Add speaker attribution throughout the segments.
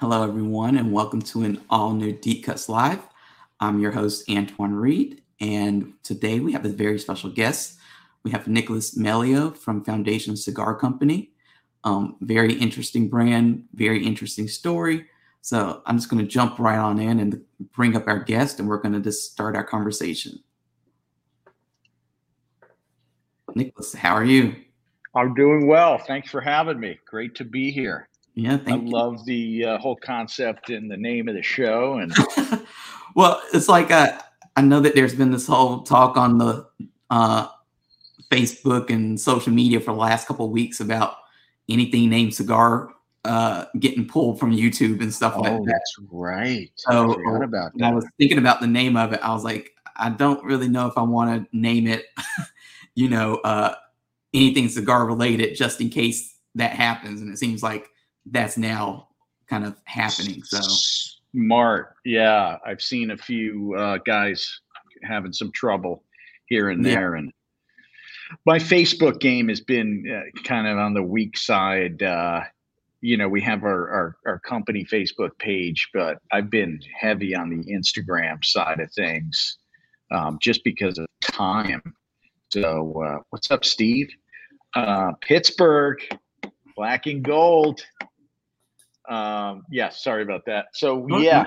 Speaker 1: Hello, everyone, and welcome to an all new Deep Cuts Live. I'm your host, Antoine Reed, and today we have a very special guest. We have Nicholas Melillo from Foundation Cigar Company. Um, very interesting brand, very interesting story. So I'm just going to jump right on in and bring up our guest, and we're going to just start our conversation. Nicholas, how are you?
Speaker 2: I'm doing well. Thanks for having me. Great to be here.
Speaker 1: Yeah,
Speaker 2: I love the uh, whole concept and the name of the show. And
Speaker 1: well, it's like uh, I know that there's been this whole talk on the uh, Facebook and social media for the last couple of weeks about anything named cigar uh, getting pulled from YouTube and stuff
Speaker 2: oh,
Speaker 1: like that.
Speaker 2: that's right.
Speaker 1: So
Speaker 2: I about
Speaker 1: when I was thinking about the name of it. I was like, I don't really know if I want to name it, you know, uh, anything cigar related, just in case that happens. And it seems like that's now kind of happening. So
Speaker 2: Smart. Yeah. I've seen a few uh, guys having some trouble here and
Speaker 1: Yeah.
Speaker 2: there. And my Facebook game has been uh, kind of on the weak side. Uh, you know, we have our, our, our company Facebook page, but I've been heavy on the Instagram side of things um, just because of time. So, uh, what's up, Steve? Uh, Pittsburgh, black and gold. Um, yeah, sorry about that. So, yeah,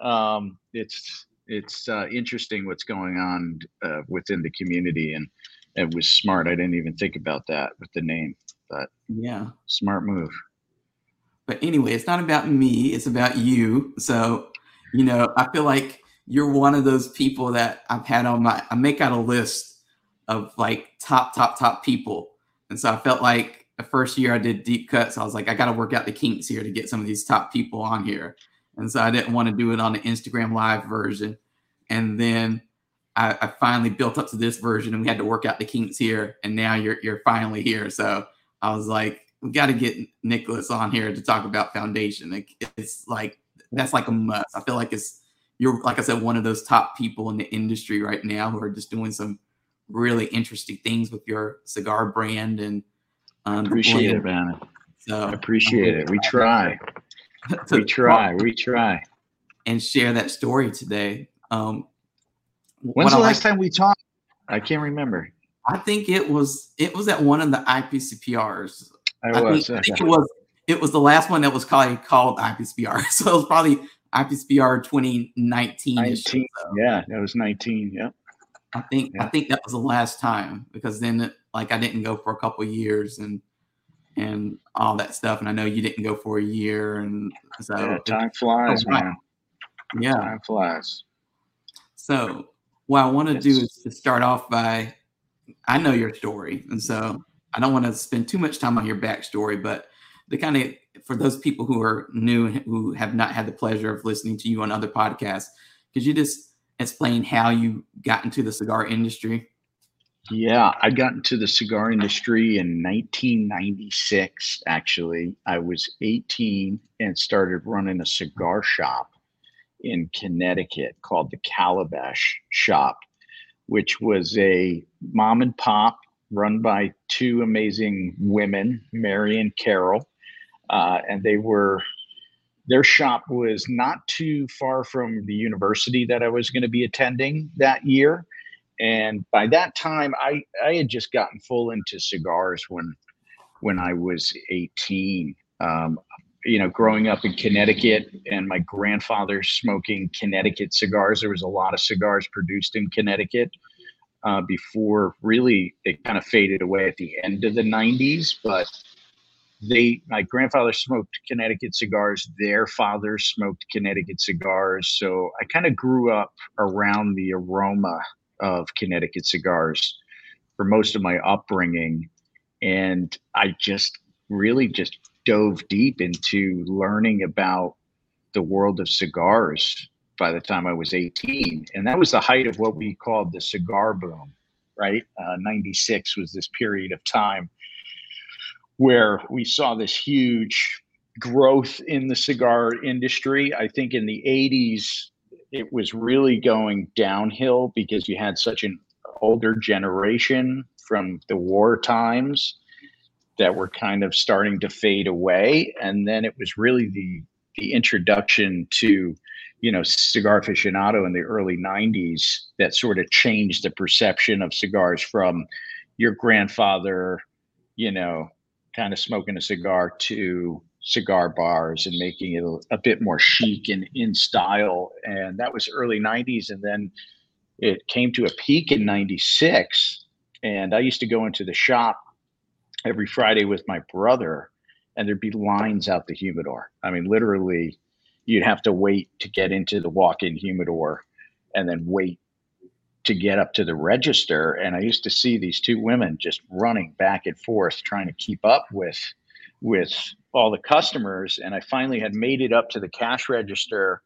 Speaker 2: um, it's it's uh, interesting what's going on uh, within the community, and it was smart. I didn't even think about that with the name, but
Speaker 1: yeah.
Speaker 2: smart move.
Speaker 1: But anyway, it's not about me, it's about you. So, you know, I feel like you're one of those people that I've had on my I make out a list of like top, top, top people. And so I felt like the first year I did deep cuts, I was like, I gotta work out the kinks here to get some of these top people on here. And so I didn't want to do it on the Instagram live version. And then I, I finally built up to this version and we had to work out the kinks here. And now you're you're finally here. So I was like, we got to get Nicholas on here to talk about foundation. It's like that's like a must. I feel like it's you're like I said, one of those top people in the industry right now who are just doing some really interesting things with your cigar brand and um,
Speaker 2: Appreciate it, man.
Speaker 1: So
Speaker 2: I appreciate it. We try. We try. We try.
Speaker 1: and share that story today. Um,
Speaker 2: When's the
Speaker 1: I
Speaker 2: last
Speaker 1: like-
Speaker 2: time we talked? I can't remember.
Speaker 1: I think it was it was at one of the IPCPRs.
Speaker 2: I
Speaker 1: I
Speaker 2: was.
Speaker 1: think, I think it was it was the last one that was called called IPCPR. So it was probably IPCPR 2019. -ish.
Speaker 2: 19. Yeah, that was 19. Yeah.
Speaker 1: I think I think that was the last time because then it, like I didn't go for a couple of years and and all that stuff. And I know you didn't go for a year and so
Speaker 2: yeah time flies,
Speaker 1: Oh, right.
Speaker 2: man.
Speaker 1: yeah.
Speaker 2: Time flies.
Speaker 1: So what I want to do is to start off by I know your story, and so I don't want to spend too much time on your backstory, but the kind of for those people who are new and who have not had the pleasure of listening to you on other podcasts, could you just explain how you got into the cigar industry?
Speaker 2: Yeah, I got into the cigar industry in 1996. Actually, I was 18 and started running a cigar shop in Connecticut called the Calabash Shop, which was a mom and pop run by two amazing women, Mary and Carol. Uh, and they were, their shop was not too far from the university that I was going to be attending that year. And by that time i i had just gotten full into cigars when when i was 18 um, you know growing up in connecticut and my grandfather smoking connecticut cigars there was a lot of cigars produced in connecticut uh, before really it kind of faded away at the end of the 90s but they my grandfather smoked connecticut cigars their father smoked connecticut cigars so i kind of grew up around the aroma of Connecticut cigars for most of my upbringing. And I just really just dove deep into learning about the world of cigars by the time I was 18. And that was the height of what we called the cigar boom, right? Uh, 96 was this period of time where we saw this huge growth in the cigar industry. I think in the 80s, it was really going downhill because you had such an older generation from the war times that were kind of starting to fade away and then it was really the the introduction to you know cigar aficionado in the early 90s that sort of changed the perception of cigars from your grandfather you know kind of smoking a cigar to cigar bars and making it a, bit more chic and in style. And that was early 90s. And then it came to a peak in 96. And I used to go into the shop every Friday with my brother, and there'd be lines out the humidor. I mean, literally, you'd have to wait to get into the walk in humidor and then wait to get up to the register. And I used to see these two women just running back and forth trying to keep up with with all the customers. And I finally had made it up to the cash register.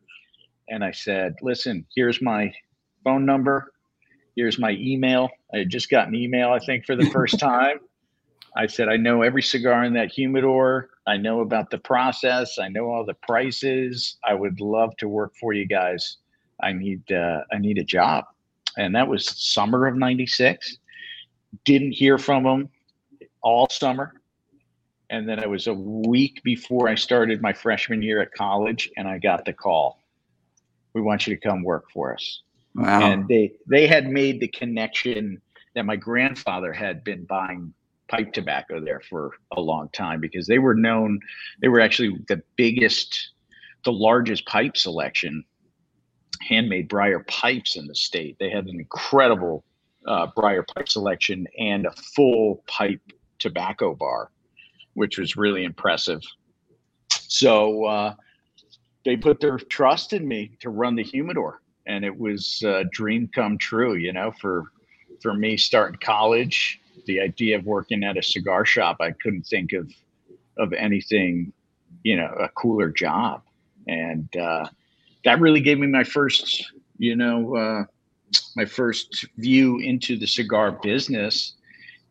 Speaker 2: And I said, listen, here's my phone number. Here's my email. I had just got an email, I think, for the first time. I said, I know every cigar in that humidor. I know about the process. I know all the prices. I would love to work for you guys. I need uh, I need a job and that was summer of 96 didn't hear from him all summer. And then it was a week before i started my freshman year at college and i got the call. We want you to come work for us. Wow. and they they had made the connection that my grandfather had been buying pipe tobacco there for a long time because they were known they were actually the biggest the largest pipe selection handmade briar pipes in the state. They had an incredible uh, briar pipe selection and a full pipe tobacco bar, which was really impressive. So uh, they put their trust in me to run the humidor, and it was a dream come true. You know, for for me starting college, the idea of working at a cigar shop, I couldn't think of of anything, you know, a cooler job. And uh, that really gave me my first, you know, uh, my first view into the cigar business.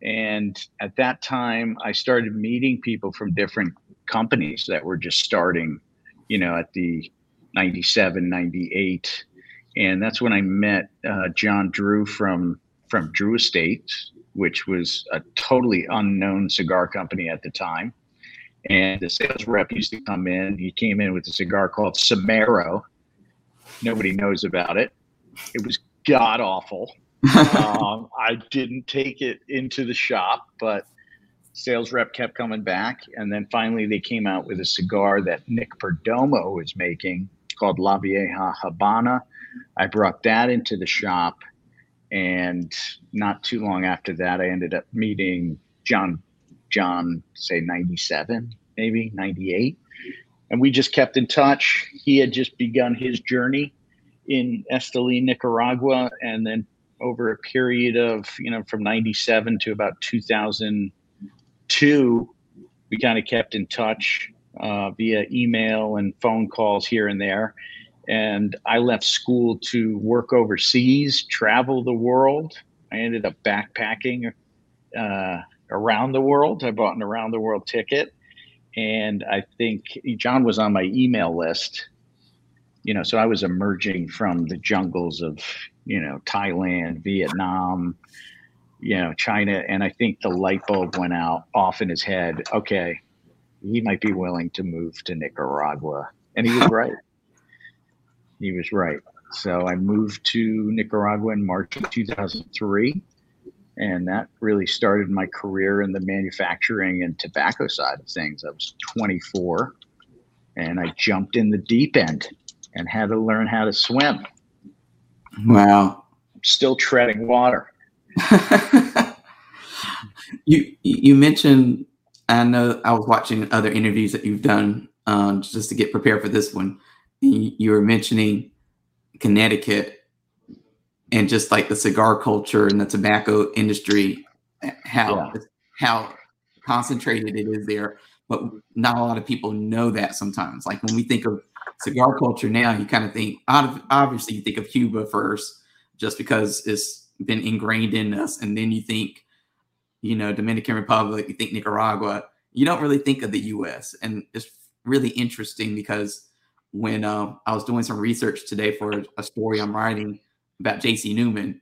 Speaker 2: And at that time, I started meeting people from different companies that were just starting, you know, at the 97, 98. And that's when I met uh, John Drew from from Drew Estate, which was a totally unknown cigar company at the time. And the sales rep used to come in. He came in with a cigar called Somero, Nobody knows about it. It was god awful. um, I didn't take it into the shop, but sales rep kept coming back. And then finally, they came out with a cigar that Nick Perdomo was making called La Vieja Habana. I brought that into the shop. And not too long after that, I ended up meeting John, John, say 97, maybe 98 and we just kept in touch. He had just begun his journey in Esteli, Nicaragua, and then over a period of you know from 97 to about 2002 we kind of kept in touch uh, via email and phone calls here and there. And i left school to work overseas travel the world. I ended up backpacking uh, around the world. I bought an around the world ticket and I think John was on my email list. You know, so I was emerging from the jungles of you know Thailand, Vietnam, you know China, and I think the light bulb went out off in his head. Okay, he might be willing to move to Nicaragua, and he was right. He was right. So I moved to Nicaragua in March of 2003 and that really started my career in the manufacturing and tobacco side of things. I was 24 and I jumped in the deep end and had to learn how to swim.
Speaker 1: Wow.
Speaker 2: still treading water.
Speaker 1: you you mentioned I know I was watching other interviews that you've done um, just to get prepared for this one. You were mentioning Connecticut and just like the cigar culture and the tobacco industry, how yeah. how concentrated it is there. But not a lot of people know that sometimes. Like when we think of cigar culture now, you kind of think obviously you think of Cuba first, just because it's been ingrained in us, and then you think, you know, Dominican Republic, you think Nicaragua. You don't really think of the U.S. and it's really interesting because when uh, I was doing some research today for a story I'm writing about JC Newman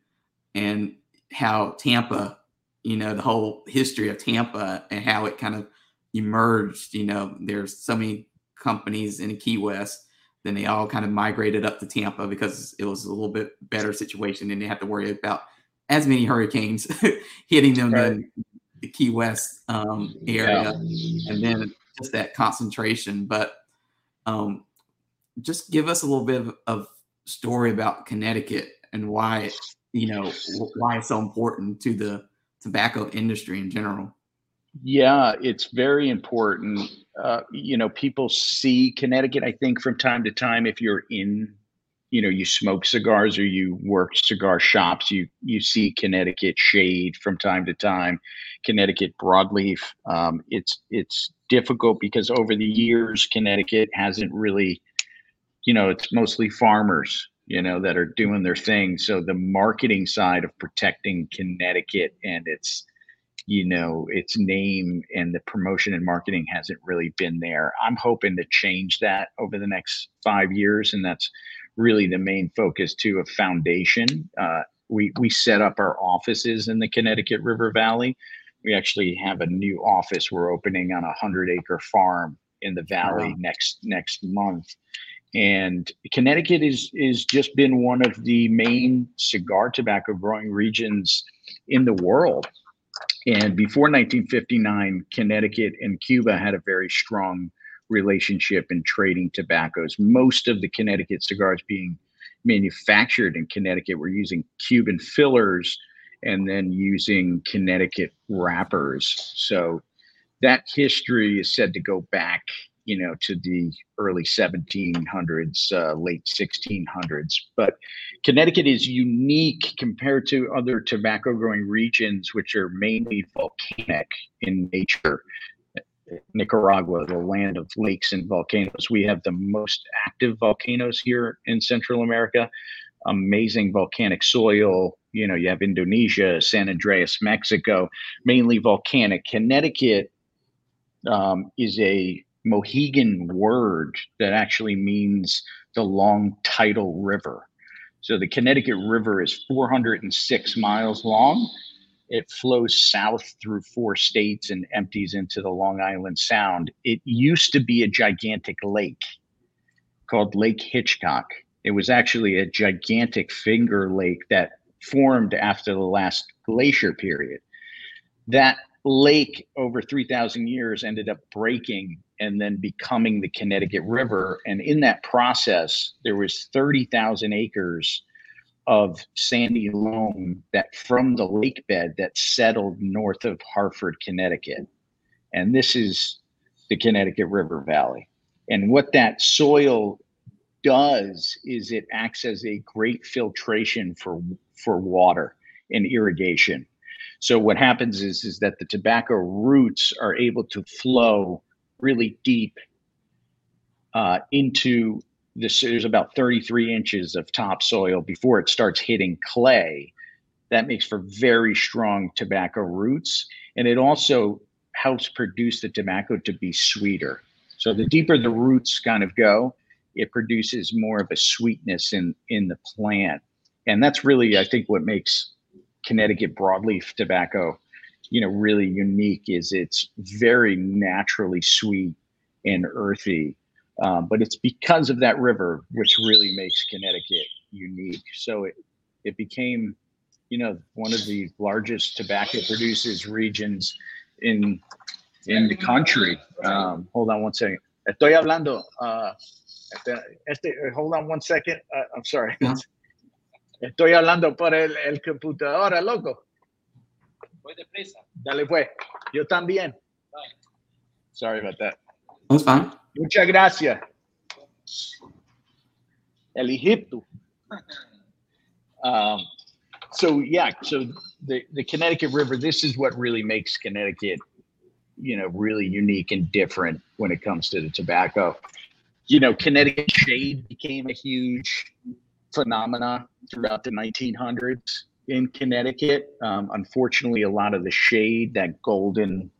Speaker 1: and how Tampa, you know, the whole history of Tampa and how it kind of emerged. You know, there's so many companies in Key West. Then they all kind of migrated up to Tampa because it was a little bit better situation and they had to worry about as many hurricanes hitting them right. than the Key West um, area. Yeah. And then just that concentration. But um, just give us a little bit of, of story about Connecticut and why, you know, why it's so important to the tobacco industry in general.
Speaker 2: Yeah, it's very important. Uh, you know, people see Connecticut, I think, from time to time. If you're in, you know, you smoke cigars or you work cigar shops, you you see Connecticut shade from time to time. Connecticut broadleaf. Um, it's it's difficult because over the years, Connecticut hasn't really, you know, it's mostly farmers, you know, that are doing their thing. So the marketing side of protecting Connecticut and its you know its name and the promotion and marketing hasn't really been there i'm hoping to change that over the next five years and that's really the main focus too of foundation uh, we we set up our offices in the connecticut river valley we actually have a new office we're opening on a hundred acre farm in the valley wow. next next month and Connecticut is is just been one of the main cigar tobacco growing regions in the world. And before 1959, Connecticut and Cuba had a very strong relationship in trading tobaccos. Most of the Connecticut cigars being manufactured in Connecticut were using Cuban fillers and then using Connecticut wrappers. So that history is said to go back you know, to the early 1700s, uh, late 1600s. But Connecticut is unique compared to other tobacco growing regions, which are mainly volcanic in nature. Nicaragua, the land of lakes and volcanoes. We have the most active volcanoes here in Central America. Amazing volcanic soil. You know, you have Indonesia, San Andres, Mexico, mainly volcanic. Connecticut um, is a Mohegan word that actually means the long tidal river. So the Connecticut River is 406 miles long. It flows south through four states and empties into the Long Island Sound. It used to be a gigantic lake called Lake Hitchcock. It was actually a gigantic finger lake that formed after the last glacier period. That lake over 3,000 years ended up breaking and then becoming the Connecticut River. And in that process, there was 30,000 acres of sandy loam that from the lake bed that settled north of Hartford, Connecticut. And this is the Connecticut River Valley. And what that soil does is it acts as a great filtration for for water and irrigation. So what happens is is that the tobacco roots are able to flow really deep uh, into this. There's about 33 inches of topsoil before it starts hitting clay. That makes for very strong tobacco roots, and it also helps produce the tobacco to be sweeter. So the deeper the roots kind of go, it produces more of a sweetness in in the plant, and that's really I think what makes Connecticut broadleaf tobacco you know really unique is it's very naturally sweet and earthy um, but it's because of that river which really makes connecticut unique. So it it became you know one of the largest tobacco producers regions in in the country. Um, hold on one second. Estoy hablando uh, este, hold on one second. Uh, i'm sorry. Estoy hablando por el, el computadora loco Voy deprisa. Dale pues. Yo también. Bye. Sorry about that.
Speaker 1: That's fine.
Speaker 2: Muchas gracias. El Egipto. um, so yeah, so the, the Connecticut River, this is what really makes Connecticut, you know, really unique and different when it comes to the tobacco. You know, Connecticut shade became a huge phenomenon throughout the 1900s in Connecticut. Um, unfortunately, a lot of the shade, that golden,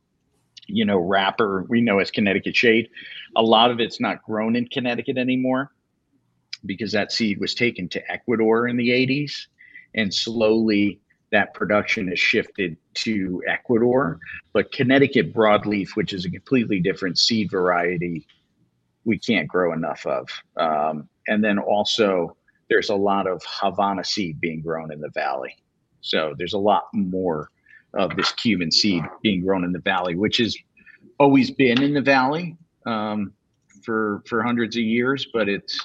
Speaker 2: you know, wrapper we know as Connecticut shade, a lot of it's not grown in Connecticut anymore because that seed was taken to Ecuador in the 80s. And slowly that production has shifted to Ecuador. But Connecticut broadleaf, which is a completely different seed variety, we can't grow enough of. Um, and then also, there's a lot of Havana seed being grown in the valley. So there's a lot more of this Cuban seed being grown in the valley, which has always been in the valley um, for for hundreds of years, but it's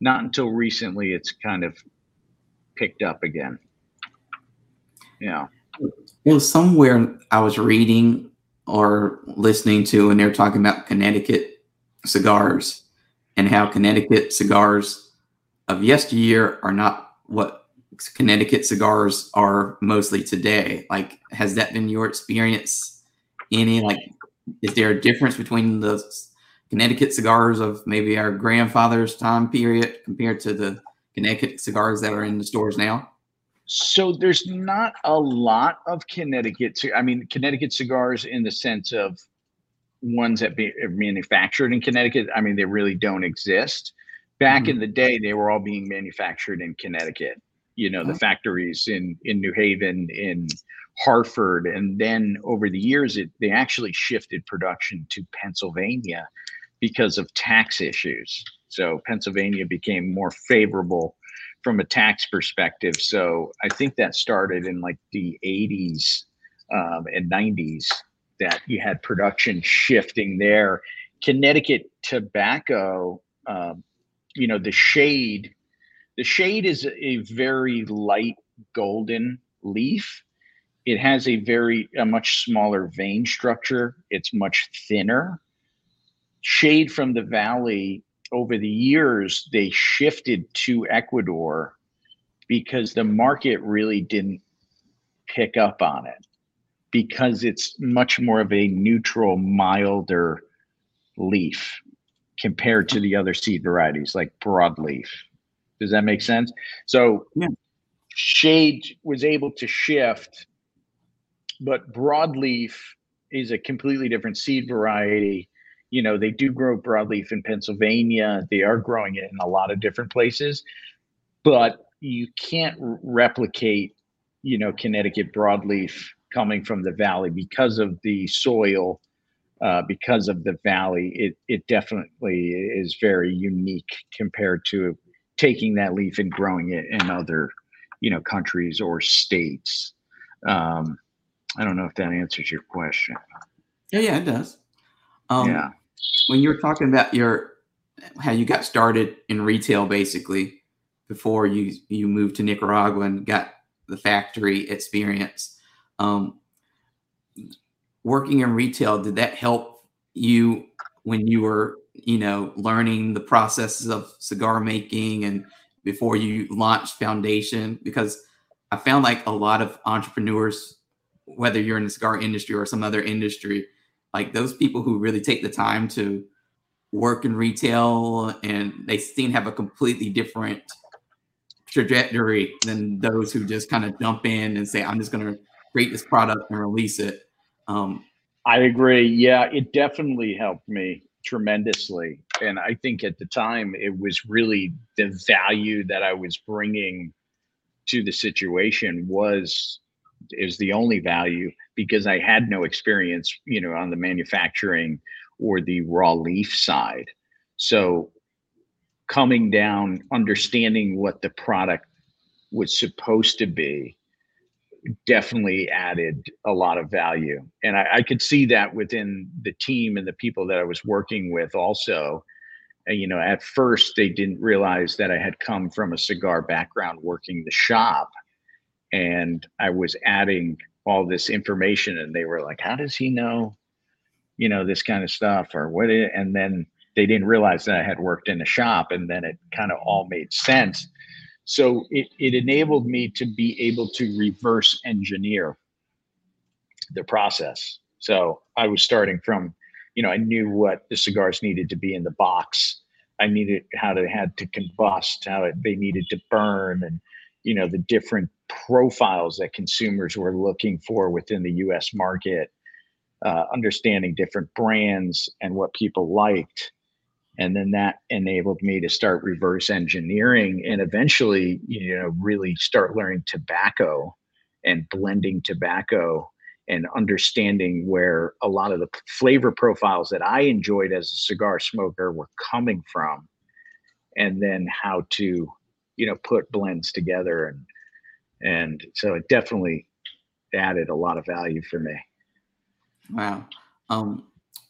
Speaker 2: not until recently it's kind of picked up again. Yeah.
Speaker 1: Well, somewhere I was reading or listening to, and they're talking about Connecticut cigars and how Connecticut cigars of yesteryear are not what Connecticut cigars are mostly today. Like, has that been your experience? Any like, is there a difference between the Connecticut cigars of maybe our grandfather's time period compared to the Connecticut cigars that are in the stores now?
Speaker 2: So there's not a lot of Connecticut. I mean, Connecticut cigars in the sense of ones that be manufactured in Connecticut. I mean, they really don't exist. Back mm-hmm. in the day, they were all being manufactured in Connecticut. You know, the oh. factories in in New Haven, in Hartford, and then over the years, it they actually shifted production to Pennsylvania because of tax issues. So Pennsylvania became more favorable from a tax perspective. So I think that started in like the 80s um, and 90s that you had production shifting there. Connecticut tobacco, um, you know, the shade, the shade is a very light golden leaf. It has a very a much smaller vein structure. It's much thinner. Shade from the valley over the years they shifted to Ecuador because the market really didn't pick up on it because it's much more of a neutral, milder leaf compared to the other seed varieties like broadleaf. Does that make sense? So yeah. shade was able to shift, but broadleaf is a completely different seed variety you know they do grow broadleaf in pennsylvania they are growing it in a lot of different places but you can't replicate you know connecticut broadleaf coming from the valley because of the soil uh, because of the valley it, it definitely is very unique compared to taking that leaf and growing it in other you know countries or states. Um, i don't know if that answers your question.
Speaker 1: Yeah yeah it does. Um, yeah. When you were talking about your how you got started in retail, basically before you you moved to Nicaragua and got the factory experience, um, working in retail, did that help you when you were you know learning the processes of cigar making and before you launched Foundation? Because I found like a lot of entrepreneurs, whether you're in the cigar industry or some other industry, like those people who really take the time to work in retail and they seem to have a completely different trajectory than those who just kind of jump in and say, I'm just going to create this product and release it. Um,
Speaker 2: I agree. Yeah, it definitely helped me tremendously. And I think at the time it was really the value that I was bringing to the situation was is the only value because I had no experience, you know, on the manufacturing or the raw leaf side. So coming down, understanding what the product was supposed to be definitely added a lot of value. And I, I, could see that within the team and the people that I was working with also. And, you know, at first they didn't realize that I had come from a cigar background working the shop and I was adding all this information and they were like how does he know you know this kind of stuff or what and then they didn't realize that i had worked in a shop and then it kind of all made sense so it, it enabled me to be able to reverse engineer the process so i was starting from you know i knew what the cigars needed to be in the box i needed how they had to combust how it, they needed to burn and you know the different profiles that consumers were looking for within the U.S. market, uh, understanding different brands and what people liked, and then that enabled me to start reverse engineering and eventually, you know, really start learning tobacco and blending tobacco and understanding where a lot of the flavor profiles that I enjoyed as a cigar smoker were coming from, and then how to, you know, put blends together and and so it definitely added a lot of value for me.
Speaker 1: Wow. Um,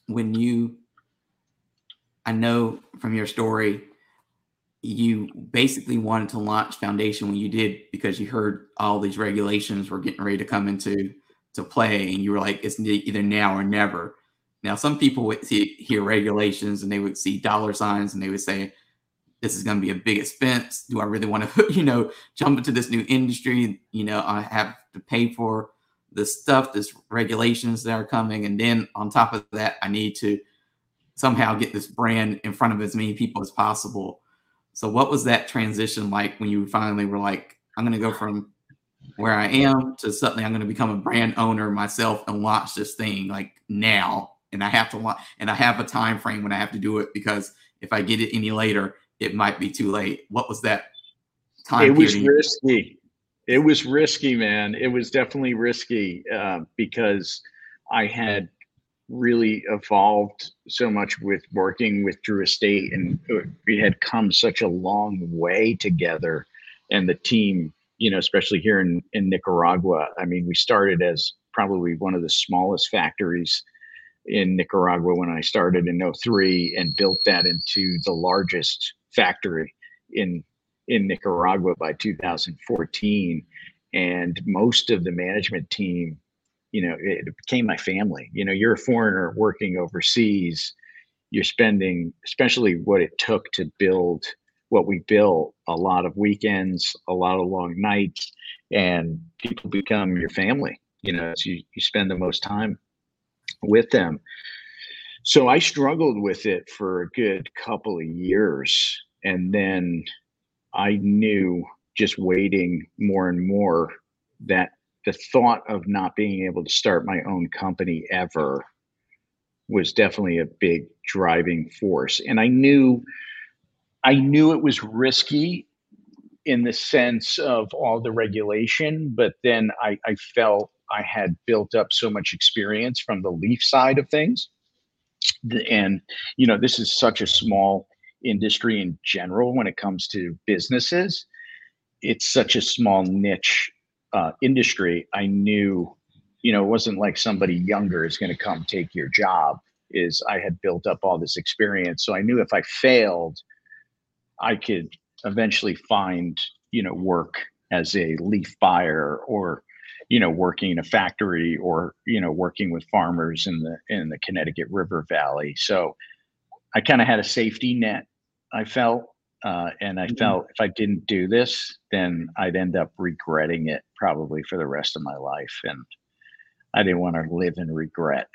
Speaker 1: when you, I know from your story, you basically wanted to launch foundation when you did because you heard all these regulations were getting ready to come into to play and you were like it's either now or never. Now some people would see hear regulations and they would see dollar signs and they would say this is going to be a big expense. Do i really want to you know jump into this new industry? You know i have to pay for the stuff this regulations that are coming. And then on top of that i need to somehow get this brand in front of as many people as possible so what was that transition like when you finally were like i'm going to go from where I am to suddenly I'm going to become a brand owner myself and launch this thing like now. And I have to launch, and I have a time frame when I have to do it because if I get it any later, it might be too late. What was that
Speaker 2: time? It was period? risky. It was risky, man. It was definitely risky uh, because I had really evolved so much with working with Drew Estate, and we had come such a long way together, and the team you know, especially here in, in Nicaragua. I mean, we started as probably one of the smallest factories in Nicaragua when I started in 03 and built that into the largest factory in in Nicaragua by 2014 and most of the management team you know it became my family you know you're a foreigner working overseas you're spending especially what it took to build what we built a lot of weekends, a lot of long nights, and people become your family. You know, so you, you spend the most time with them. So I struggled with it for a good couple of years. And then I knew just waiting more and more that the thought of not being able to start my own company ever was definitely a big driving force. And I knew I knew it was risky in the sense of all the regulation, but then I, I felt I had built up so much experience from the leaf side of things. And, you know, this is such a small industry in general when it comes to businesses. It's such a small niche uh, industry. I knew, you know, it wasn't like somebody younger is going to come take your job. Is I had built up all this experience, so I knew if I failed, I could eventually find, you know, work as a leaf buyer or, you know, working in a factory or, you know, working with farmers in the in the Connecticut River Valley. So I kind of had a safety net, I felt. Uh, and I mm-hmm. felt if I didn't do this, then I'd end up regretting it probably for the rest of my life. And I didn't want to live in regret.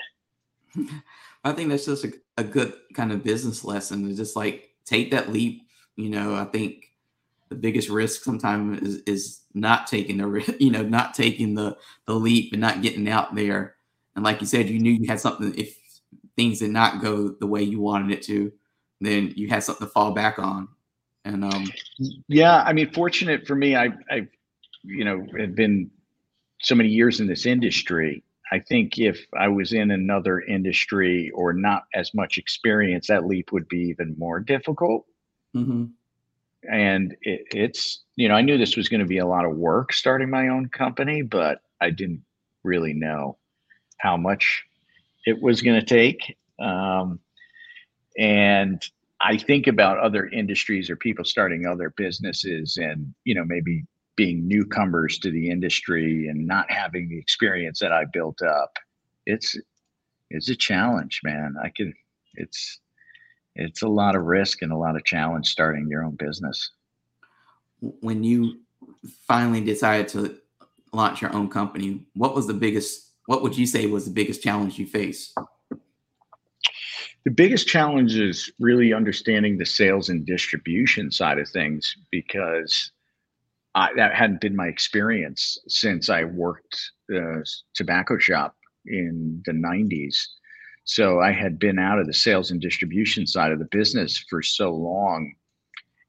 Speaker 1: I think that's just a, a good kind of business lesson to just like take that leap you know, I think the biggest risk sometimes is, is not taking the you know not taking the the leap and not getting out there. And like you said, you knew you had something. If things did not go the way you wanted it to, then you had something to fall back on. And um,
Speaker 2: yeah, I mean, fortunate for me, I I you know had been so many years in this industry. I think if I was in another industry or not as much experience, that leap would be even more difficult. Mm-hmm. And it, it's, you know, I knew this was going to be a lot of work starting my own company, but I didn't really know how much it was going to take. Um, and I think about other industries or people starting other businesses and, you know, maybe being newcomers to the industry and not having the experience that I built up. It's, it's a challenge, man. I can, it's, it's a lot of risk and a lot of challenge starting your own business.
Speaker 1: When you finally decided to launch your own company, what was the biggest, what would you say was the biggest challenge you faced?
Speaker 2: The biggest challenge is really understanding the sales and distribution side of things because I, that hadn't been my experience since I worked the tobacco shop in the 90s so I had been out of the sales and distribution side of the business for so long,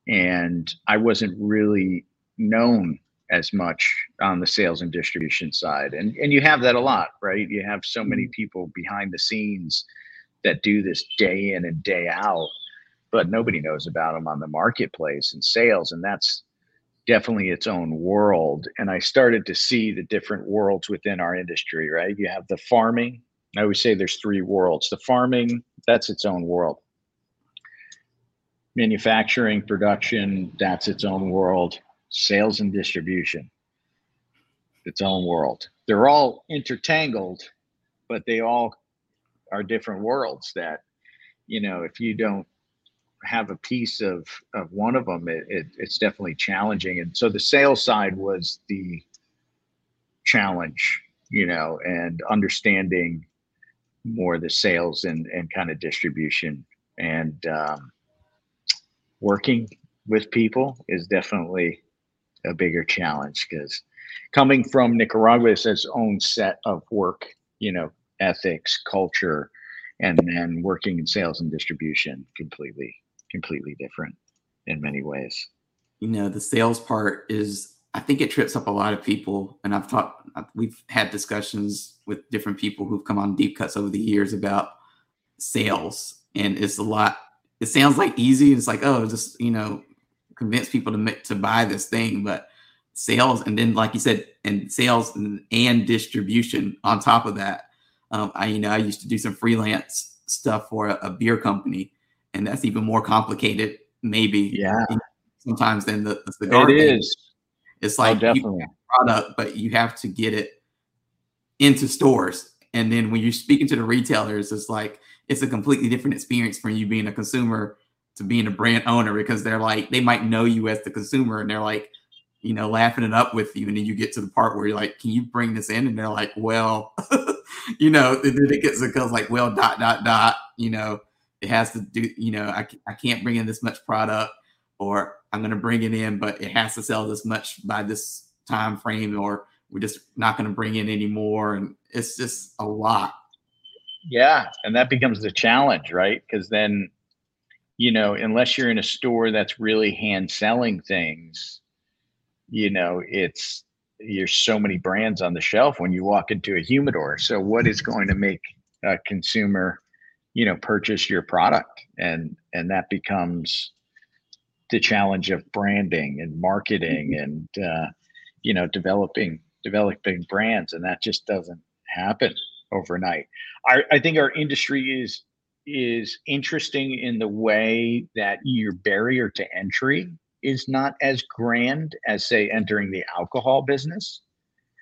Speaker 2: and I wasn't really known as much on the sales and distribution side. And and you have that a lot, right? You have so many mm-hmm. people behind the scenes that do this day in and day out, but nobody knows about them on the marketplace and sales. And that's definitely its own world. And I started to see the different worlds within our industry, right? You have the farming. I always say there's three worlds. The farming, that's its own world. Manufacturing, production, that's its own world sales and distribution, its own world. They're all intertangled, but they all are different worlds that, you know, if you don't have a piece of, of one of them, it, it, it's definitely challenging. And so the sales side was the challenge, you know, and understanding more the sales and, and kind of distribution and um, working with people is definitely a bigger challenge because coming from Nicaragua, it's its own set of work, you know, ethics, culture, and then working in sales and distribution, completely, completely different in many ways.
Speaker 1: You know, the sales part is, I think it trips up a lot of people. And I've talked, we've had discussions with different people who've come on deep cuts over the years about sales. And it's a lot, it sounds like easy. It's like, oh, just, you know, convince people to to buy this thing, but sales and then like you said, and sales and, and distribution on top of that. Um, I you know I used to do some freelance stuff for a, a beer company, and that's even more complicated, maybe.
Speaker 2: Yeah.
Speaker 1: Sometimes than the, the cigar.
Speaker 2: It thing. is.
Speaker 1: It's like oh, definitely. product, but you have to get it into stores. And then when you're speaking to the retailers, it's like it's a completely different experience from you being a consumer to being a brand owner because they're like they might know you as the consumer and they're like you know laughing it up with you and then you get to the part where you're like can you bring this in and they're like well you know then it gets it goes like well dot dot dot you know it has to do you know I, I can't bring in this much product or i'm going to bring it in but it has to sell this much by this time frame or we're just not going to bring in anymore and it's just a lot.
Speaker 2: Yeah and that becomes the challenge right? Because then you know, unless you're in a store that's really hand selling things, you know, it's there's so many brands on the shelf when you walk into a humidor. So what is going to make a consumer, you know, purchase your product? And and that becomes the challenge of branding and marketing and uh, you know developing developing brands and that just doesn't happen overnight I, I think our industry is is interesting in the way that your barrier to entry is not as grand as say entering the alcohol business.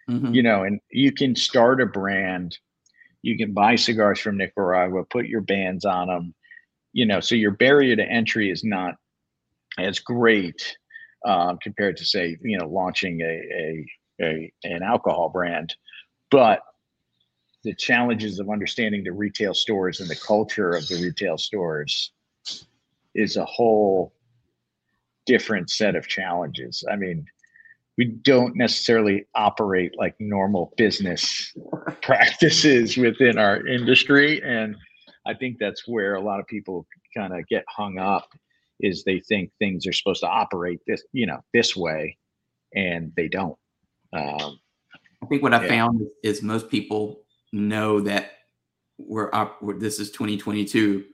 Speaker 2: Mm-hmm. you know and you can start a brand. You can buy cigars from nicaragua put your bands on them you know so your barrier to entry is not as great uh, compared to say you know launching a, a, a an alcohol brand. But the challenges of understanding the retail stores and the culture of the retail stores is a whole different set of challenges. I mean, we don't necessarily operate like normal business practices within our industry and I think that's where a lot of people kind of get hung up is they think things are supposed to operate this, you know, this way and they don't. Um,
Speaker 1: I think what I yeah. found is most people know that we're up this is 2022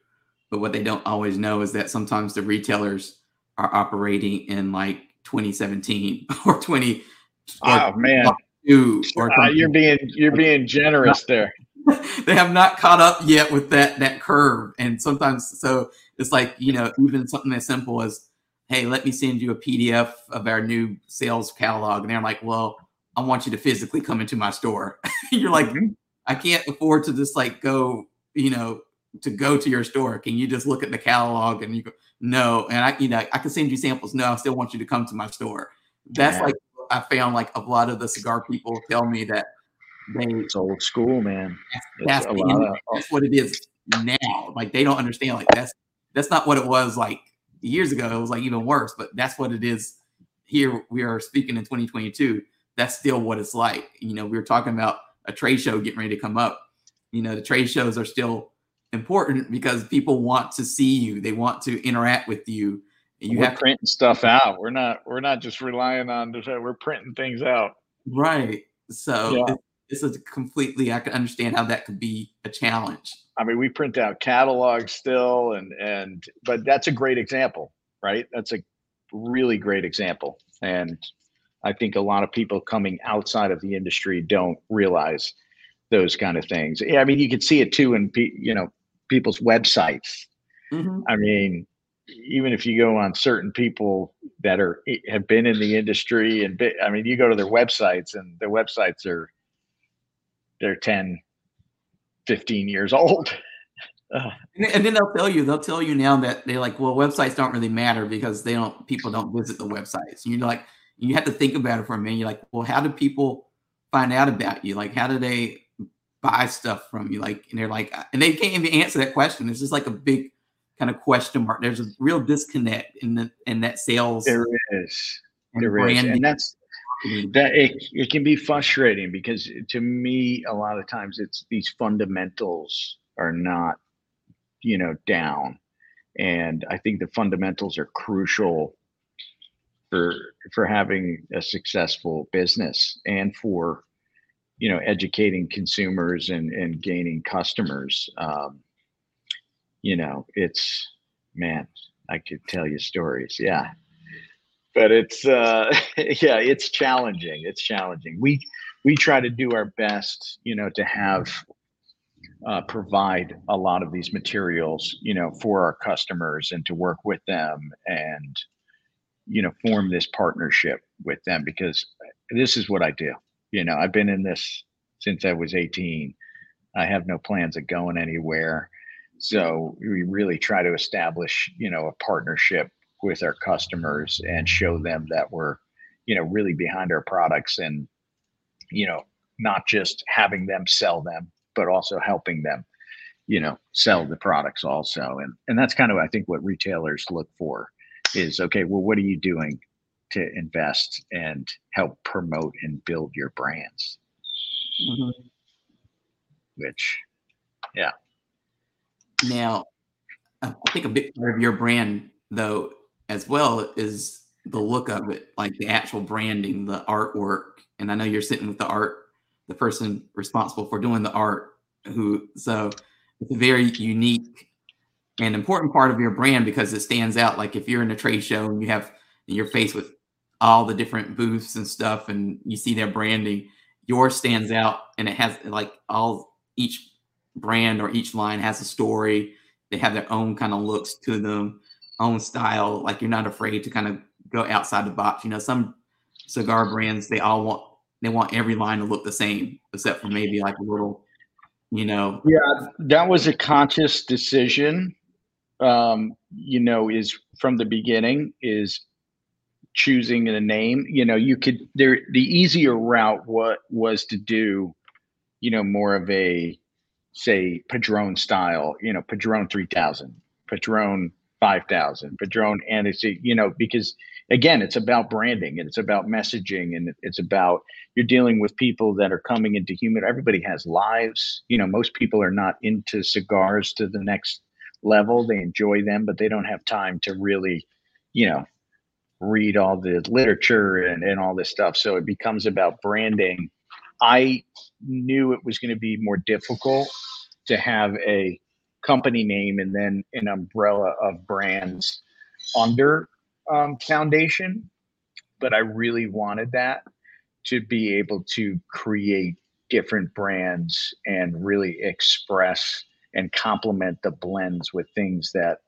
Speaker 1: but what they don't always know is that sometimes the retailers are operating in like 2017 or 20
Speaker 2: oh or man or uh, you're being you're being generous there.
Speaker 1: they have not caught up yet with that that curve. And sometimes so it's like you know even something as simple as hey let me send you a pdf of our new sales catalog. And they're like well i want you to physically come into my store. You're like mm-hmm. I can't afford to just like go, you know, to go to your store. Can you just look at the catalog and you go, no. And I, you know, I can send you samples. No, I still want you to come to my store. That's yeah. like I found like a lot of the cigar people tell me that
Speaker 2: they it's old school, man.
Speaker 1: That's, that's, of, oh. that's what it is now. Like they don't understand. Like that's that's not what it was like years ago. It was like even worse, but that's what it is here. We are speaking in 2022. That's still what it's like. You know, we were talking about a trade show getting ready to come up. You know, the trade shows are still important because people want to see you, they want to interact with you.
Speaker 2: You we're have printing stuff out. We're not we're not just relying on we're printing things out.
Speaker 1: Right. So yeah. this is completely I can understand how that could be a challenge.
Speaker 2: I mean, we print out catalogs still and and but that's a great example, right? That's a really great example. And I think a lot of people coming outside of the industry don't realize those kind of things. Yeah, I mean, you can see it too in you know people's websites. Mm-hmm. I mean, even if you go on certain people that are have been in the industry and be, I mean, you go to their websites and their websites are they're 10, 15 years old.
Speaker 1: and then they'll tell you, they'll tell you now that they're like, well, websites don't really matter because they don't, people don't visit the websites. And you're like, you have to think about it for a minute. You're like, well, how do people find out about you? Like, how do they buy stuff from you? Like, and they're like, uh, and they can't even answer that question. It's just like a big kind of question mark. There's a real disconnect in the in that sales.
Speaker 2: There is. There is, and that's that it, it can be frustrating because to me a lot of times it's these fundamentals are not you know down and i think the fundamentals are crucial for for having a successful business and for you know educating consumers and and gaining customers um, you know it's man i could tell you stories yeah. But it's uh yeah it's challenging it's challenging. We we try to do our best you know to have uh, provide a lot of these materials you know for our customers and to work with them and you know form this partnership with them because this is what i do you know i've been in this since i was 18 i have no plans of going anywhere. So we really try to establish you know a partnership with our customers and show them that we're you know really behind our products and you know not just having them sell them but also helping them you know sell the products also. And and that's kind of i think what retailers look for is okay, well, what are you doing to invest and help promote and build your brands? Mm-hmm. Which, yeah.
Speaker 1: Now, I think a big part of your brand, though, as well, is the look of it, like the actual branding, the artwork. And I know you're sitting with the art, the person responsible for doing the art, who, so it's a very unique an important part of your brand because it stands out. Like if you're in a trade show and you have your face with all the different booths and stuff, and you see their branding, yours stands out, and it has like all each brand or each line has a story. They have their own kind of looks to them, own style. Like you're not afraid to kind of go outside the box. You know, some cigar brands they all want they want every line to look the same, except for maybe like a little, you know.
Speaker 2: Yeah, that was a conscious decision um, you know, is from the beginning is choosing a name. You know, you could there the easier route what was to do, you know, more of a say Padron style, you know, Padron 3000, Padron 5000, Padron and it's you know because again it's about branding and it's about messaging and it's about you're dealing with people that are coming into human everybody has lives you know most people are not into cigars to the next level. They enjoy them, but they don't have time to really, you know, read all the literature and, and all this stuff. So it becomes about branding. I knew it was going to be more difficult to have a company name and then an umbrella of brands under um, foundation. But I really wanted that to be able to create different brands and really express and complement the blends with things that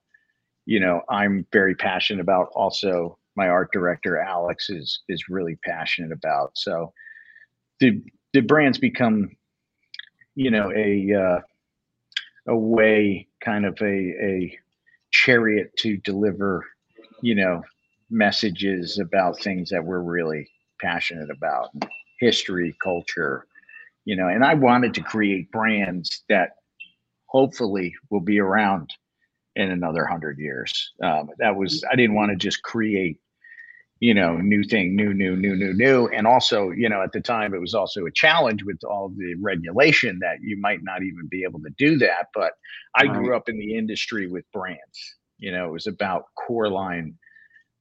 Speaker 2: you know i'm very passionate about also my art director alex is is really passionate about so the the brands become you know a uh, a way kind of a a chariot to deliver you know messages about things that we're really passionate about history culture you know and i wanted to create brands that hopefully will be around in another hundred years. Um, that was I didn't want to just create, you know, new thing, new, new, new, new, new, and also, you know, at the time it was also a challenge with all the regulation that you might not even be able to do that. But I grew up in the industry with brands. You know, it was about core line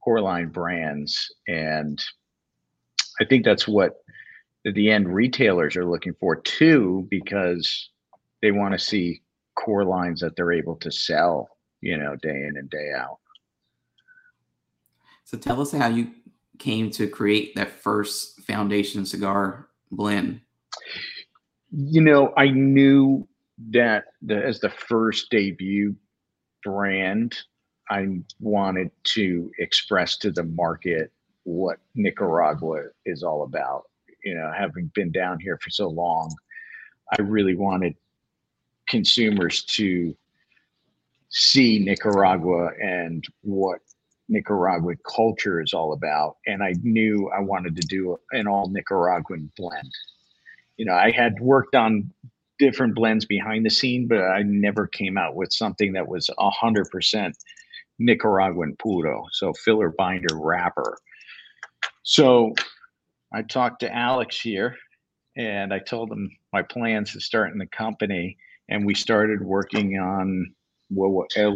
Speaker 2: core line brands, and I think that's what the end retailers are looking for too, because they want to see core lines that they're able to sell, you know, day in and day out.
Speaker 1: So tell us how you came to create that first foundation cigar blend.
Speaker 2: You know, I knew that the, as the first debut brand, I wanted to express to the market what Nicaragua is all about. You know, having been down here for so long, I really wanted consumers to see Nicaragua and what Nicaraguan culture is all about. And I knew I wanted to do an all Nicaraguan blend. You know, I had worked on different blends behind the scene, but I never came out with something that was 100% Nicaraguan puro. So filler, binder, wrapper. So I talked to Alex here and I told him my plans to start in the company. And we started working on El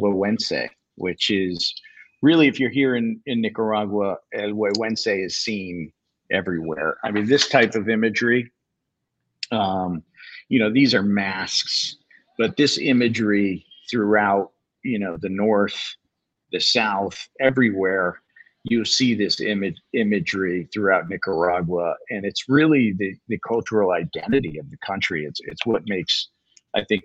Speaker 2: which is really, if you're here in, in Nicaragua, El Güegüense is seen everywhere. I mean, this type of imagery, um, you know, these are masks, but this imagery throughout, you know, the North, the South, everywhere, you see this image imagery throughout Nicaragua, and it's really the, the cultural identity of the country. It's it's what makes I think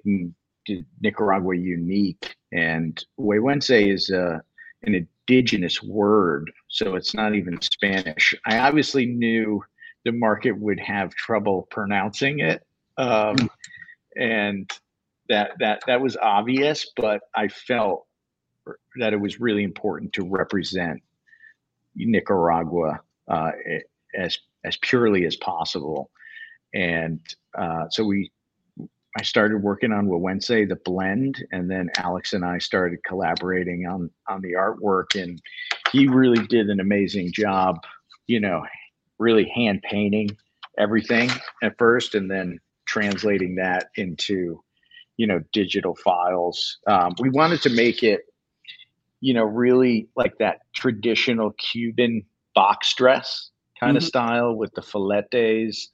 Speaker 2: Nicaragua unique. And Güegüense is uh, an indigenous word, so it's not even Spanish. I obviously knew the market would have trouble pronouncing it, um, and that that that was obvious. But I felt that it was really important to represent Nicaragua uh, as as purely as possible, and uh, so we I started working on Güegüense, the blend, and then Alex and I started collaborating on on the artwork, and he really did an amazing job. You know, really hand painting everything at first, and then translating that into you know digital files. Um, we wanted to make it, you know, really like that traditional Cuban box dress kind mm-hmm. of style with the filetes.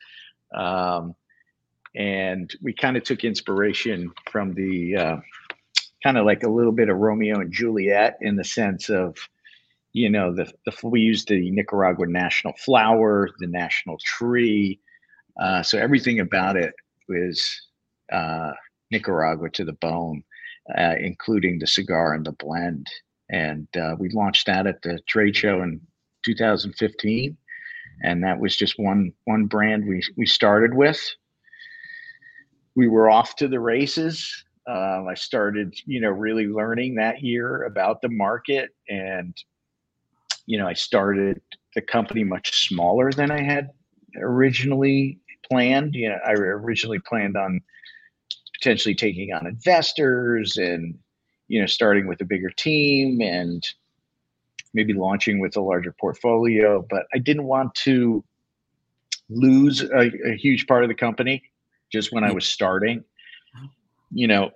Speaker 2: Um, and we kind of took inspiration from the uh, kind of like a little bit of Romeo and Juliet in the sense of, you know, the, the we used the Nicaraguan national flower, the national tree, uh, so everything about it was uh, Nicaragua to the bone, uh, including the cigar and the blend. And uh, we launched that at the trade show in 2015, and that was just one one brand we we started with we were off to the races. Um, I started, you know, really learning that year about the market, and you know, I started the company much smaller than I had originally planned. You know, I originally planned on potentially taking on investors and you know starting with a bigger team and maybe launching with a larger portfolio but i didn't want to lose a, a huge part of the company just when I was starting. You know,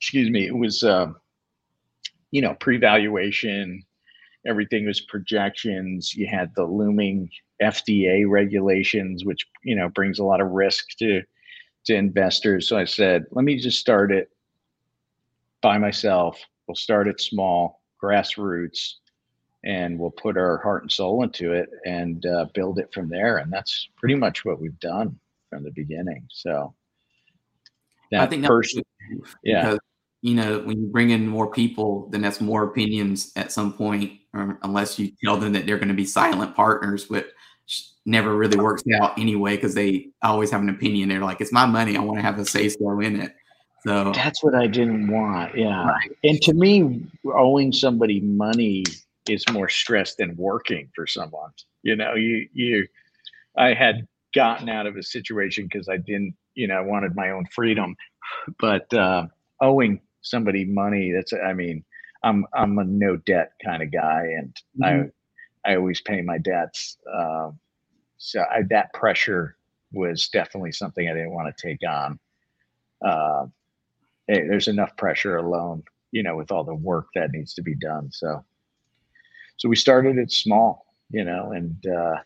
Speaker 2: excuse me, it was, uh, you know, pre valuation, everything was projections. You had the looming FDA regulations, which, you know, brings a lot of risk to, to investors. So I said, let me just start it by myself. We'll start it small, grassroots, and we'll put our heart and soul into it and uh, build it from there. And that's pretty much what we've done from the beginning. So
Speaker 1: that I think person, yeah. Because, you know, when you bring in more people, then that's more opinions at some point, or unless you tell them that they're going to be silent partners, which never really works out anyway because they always have an opinion. They're like, "It's my money. I want to have a say so in it." So
Speaker 2: that's what I didn't want. Yeah, right. and to me, owing somebody money is more stress than working for someone. You know, you you, I had gotten out of a situation because I didn't, you know, I wanted my own freedom. But uh, owing somebody money, that's, I mean, I'm I'm a no debt kind of guy, and mm-hmm. I I always pay my debts. Uh, so I, that pressure was definitely something I didn't want to take on. Uh, hey, there's enough pressure alone, you know, with all the work that needs to be done. So so we started it small, you know, and uh,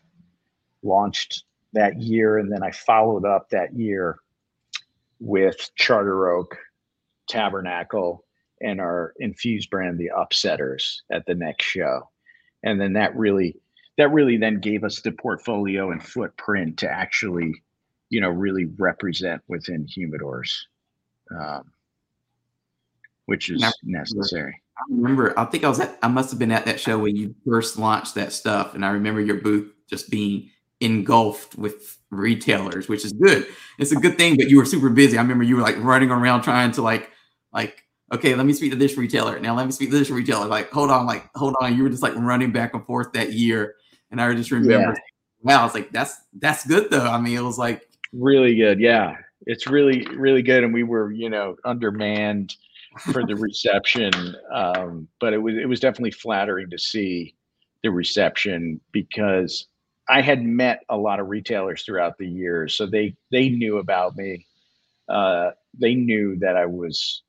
Speaker 2: launched that year, and then I followed up that year with Charter Oak, Tabernacle, and our infused brand, the Upsetters, at the next show, and then that really that really then gave us the portfolio and footprint to actually, you know, really represent within humidors, um, which is necessary.
Speaker 1: I remember, I think I was at, I must have been at that show when you first launched that stuff. And I remember your booth just being engulfed with retailers, which is good. It's a good thing, but you were super busy. I remember you were like running around trying to like, like, okay, let me speak to this retailer. Now let me speak to this retailer. Like, hold on, like, hold on. You were just like running back and forth that year. And I just remember, yeah. wow, I was like, that's, that's good though. I mean, it was like
Speaker 2: really good. Yeah. It's really, really good. And we were, you know, undermanned for the reception. Um, but it was it was definitely flattering to see the reception because I had met a lot of retailers throughout the years, so they they knew about me. Uh, they knew that I was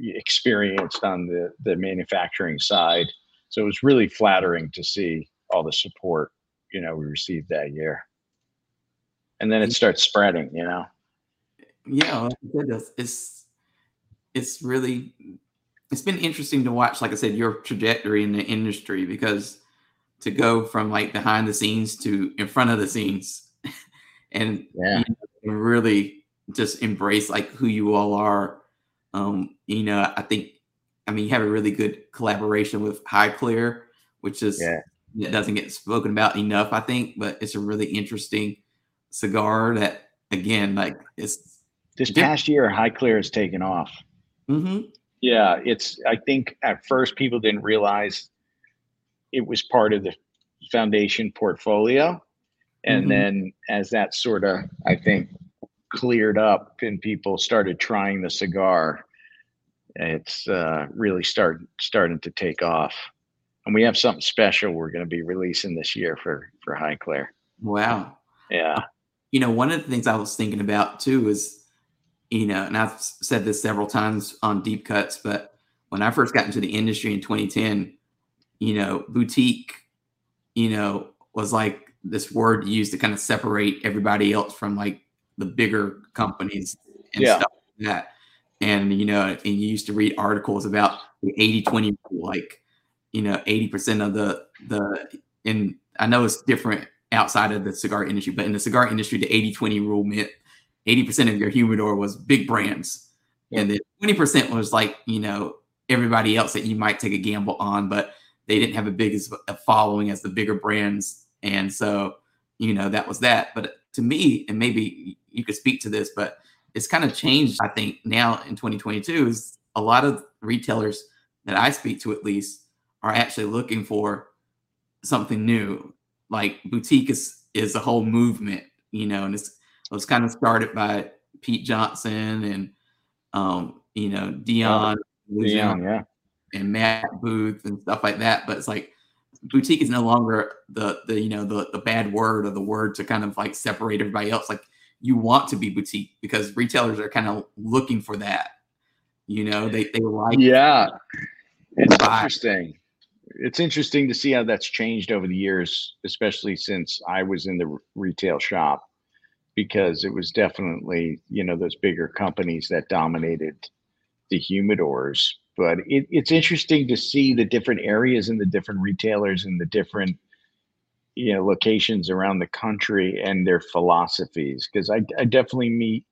Speaker 2: experienced on the the manufacturing side, so it was really flattering to see all the support you know we received that year. And then it starts spreading, you know.
Speaker 1: Yeah, it's it's really it's been interesting to watch like i said your trajectory in the industry because to go from like behind the scenes to in front of the scenes and yeah. you know, really just embrace like who you all are um you know i think i mean you have a really good collaboration with Highclere which is yeah. it doesn't get spoken about enough i think but it's a really interesting cigar that again like it's
Speaker 2: this past year Highclere has taken off
Speaker 1: Mm-hmm.
Speaker 2: Yeah, it's. I think at first people didn't realize it was part of the foundation portfolio, and mm-hmm. then as that sort of, I think, cleared up and people started trying the cigar, it's uh, really start starting to take off. And we have something special we're going to be releasing this year for for Highclere.
Speaker 1: Wow.
Speaker 2: Yeah.
Speaker 1: You know, one of the things I was thinking about too is you know, and I've said this several times on deep cuts, but when I first got into the industry in 2010, you know, boutique, you know, was like this word used to kind of separate everybody else from like the bigger companies and yeah. stuff like that. And, you know, and you used to read articles about the 80 20 rule, like, you know, 80% of the, the, and I know it's different outside of the cigar industry, but in the cigar industry, the 80 20 rule meant 80% of your humidor was big brands. Yeah. And then 20% was like, you know, everybody else that you might take a gamble on, but they didn't have a big as a following as the bigger brands. And so, you know, that was that. But to me, and maybe you could speak to this, but it's kind of changed, I think, now in 2022 is a lot of retailers that I speak to at least are actually looking for something new. Like boutique is is a whole movement, you know, and it's it was kind of started by Pete Johnson and um, you know Dion,
Speaker 2: Dion, yeah,
Speaker 1: and Matt Booth and stuff like that. But it's like boutique is no longer the the you know the the bad word or the word to kind of like separate everybody else. Like you want to be boutique because retailers are kind of looking for that. You know, they they like
Speaker 2: yeah. It's interesting. It's interesting to see how that's changed over the years, especially since I was in the retail shop because it was definitely you know those bigger companies that dominated the humidors but it, it's interesting to see the different areas and the different retailers and the different you know locations around the country and their philosophies because I, I definitely meet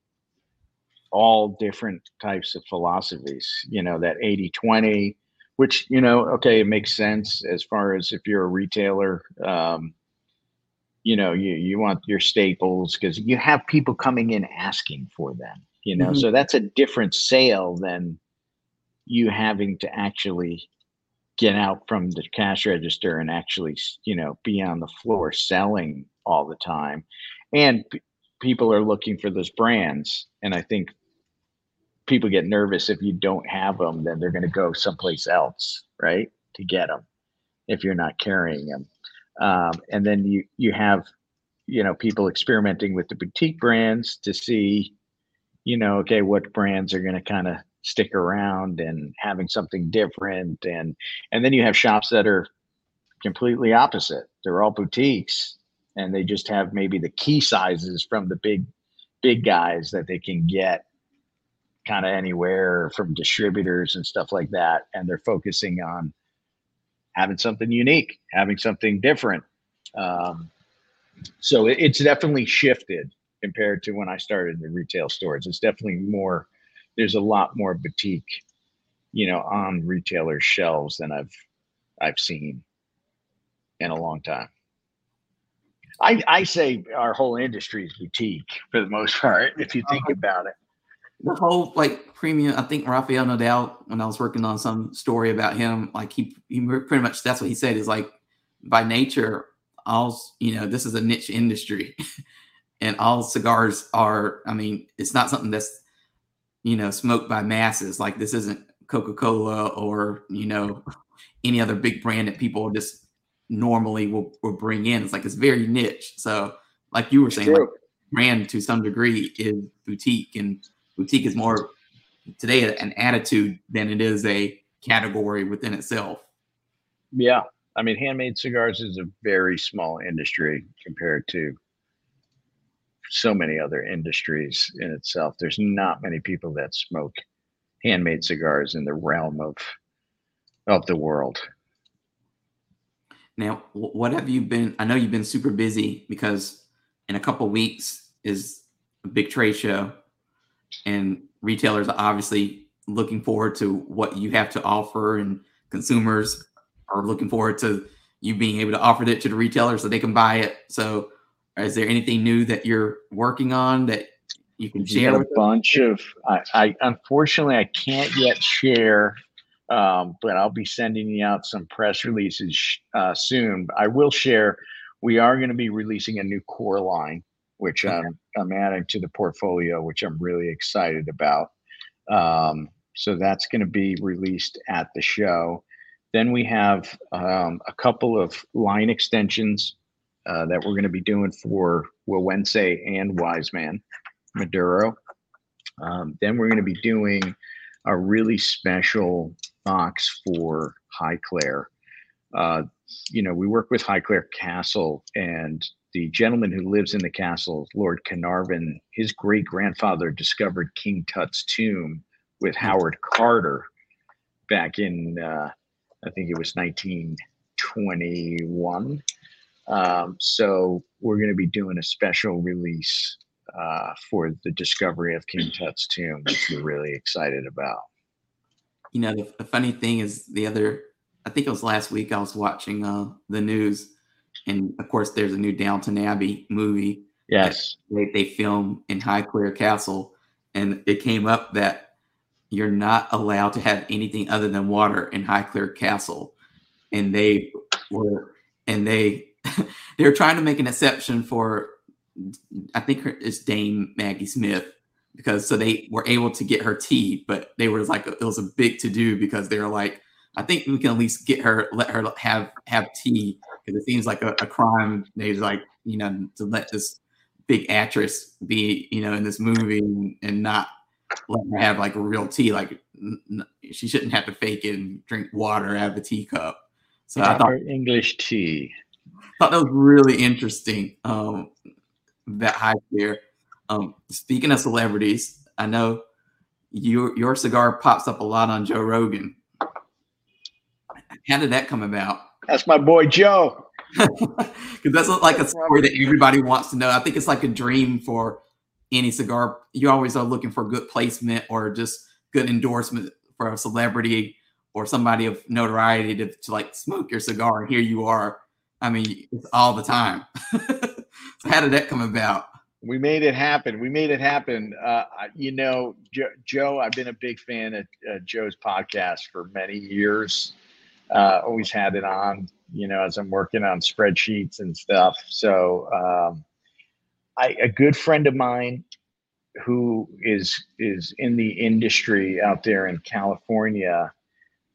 Speaker 2: all different types of philosophies you know that 80 20 which you know okay it makes sense as far as if you're a retailer um, you know you you want your staples because you have people coming in asking for them you know mm-hmm. so that's a different sale than you having to actually get out from the cash register and actually you know be on the floor selling all the time. And p- people are looking for those brands and i think people get nervous if you don't have them then they're going to go someplace else right to get them if you're not carrying them um, and then you you have you know people experimenting with the boutique brands to see you know okay what brands are going to kind of stick around and having something different and and then you have shops that are completely opposite. They're all boutiques and they just have maybe the key sizes from the big big guys that they can get kind of anywhere from distributors and stuff like that and they're focusing on having something unique having something different um, so it, it's definitely shifted compared to when i started in the retail stores it's definitely more there's a lot more boutique you know on retailer shelves than i've i've seen in a long time I, I say our whole industry is boutique for the most part, if you think uh-huh. about it.
Speaker 1: The whole like premium, I think Rafael Nodal, when I was working on some story about him, like he, he pretty much that's what he said is like by nature, all you know, this is a niche industry, and all cigars are. I mean, it's not something that's you know smoked by masses. Like this isn't Coca Cola or you know any other big brand that people just normally will, will bring in. It's like it's very niche. So, like you were saying, like, brand to some degree is boutique, and boutique is more today an attitude than it is a category within itself.
Speaker 2: Yeah, I mean, handmade cigars is a very small industry compared to so many other industries in itself. There's not many people that smoke handmade cigars in the realm of of the world.
Speaker 1: Now, what have you been? I know you've been super busy because in a couple weeks is a big trade show, and retailers are obviously looking forward to what you have to offer, and consumers are looking forward to you being able to offer it to the retailers so they can buy it. So, is there anything new that you're working on that you can share?
Speaker 2: a bunch of. I, I unfortunately I can't yet share um, but I'll be sending you out some press releases uh, soon. I will share. We are going to be releasing a new core line, which okay. I'm, I'm adding to the portfolio, which I'm really excited about. Um, so that's going to be released at the show. Then we have um, a couple of line extensions uh, that we're going to be doing for Güegüense and Wise Man Maduro. Um, then we're going to be doing a really special box for Highclere. Uh, you know, we work with Highclere Castle, and the gentleman who lives in the castle, Lord Carnarvon, his great grandfather discovered King Tut's tomb with Howard Carter back in, uh, I think it was 1921. Um, so we're going to be doing a special release uh, for the discovery of King Tut's tomb, which we're really excited about
Speaker 1: you know, the, the, funny thing is the other, I think it was last week, I was watching uh, the news, and of course, there's a new Downton Abbey movie.
Speaker 2: Yes,
Speaker 1: they, they film in Highclere Castle, and it came up that you're not allowed to have anything other than water in Highclere Castle, and they were, and they they were trying to make an exception for, I think it's Dame Maggie Smith, because so they were able to get her tea, but they were like it was a big to do because they were like, I think we can at least get her, let her have have tea because it seems like a, a crime. They like you know to let this big actress be you know in this movie and, and not let her have like real tea. Like n- she shouldn't have to fake it and drink water out of a teacup.
Speaker 2: So I thought English tea.
Speaker 1: Thought that was really interesting. Um, that high there. Um, speaking of celebrities, I know your your cigar pops up a lot on Joe Rogan. How did that come about?
Speaker 2: That's my boy Joe.
Speaker 1: Because that's like a story that everybody wants to know. I think it's like a dream for any cigar. You always are looking for good placement or just good endorsement for a celebrity or somebody of notoriety to, to like smoke your cigar. And here you are. I mean, it's all the time. so how did that come about?
Speaker 2: we made it happen. We made it happen. Uh, you know, Joe, Joe, I've been a big fan of uh, Joe's podcast for many years. Uh, always had it on, you know, as I'm working on spreadsheets and stuff. So, um, I, a good friend of mine who is is in the industry out there in California,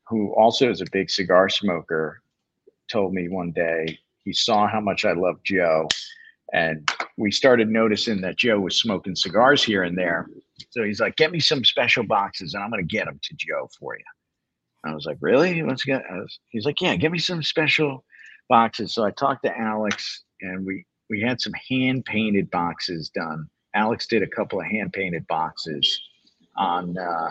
Speaker 2: who also is a big cigar smoker, told me one day he saw how much I love Joe and we started noticing that Joe was smoking cigars here and there. So he's like, "Get me some special boxes, and I'm going to get them to Joe for you." I was like, "Really? Let's get." Was, he's like, "Yeah, give me some special boxes. So I talked to Alex, and we we had some hand painted boxes done. Alex did a couple of hand painted boxes on uh,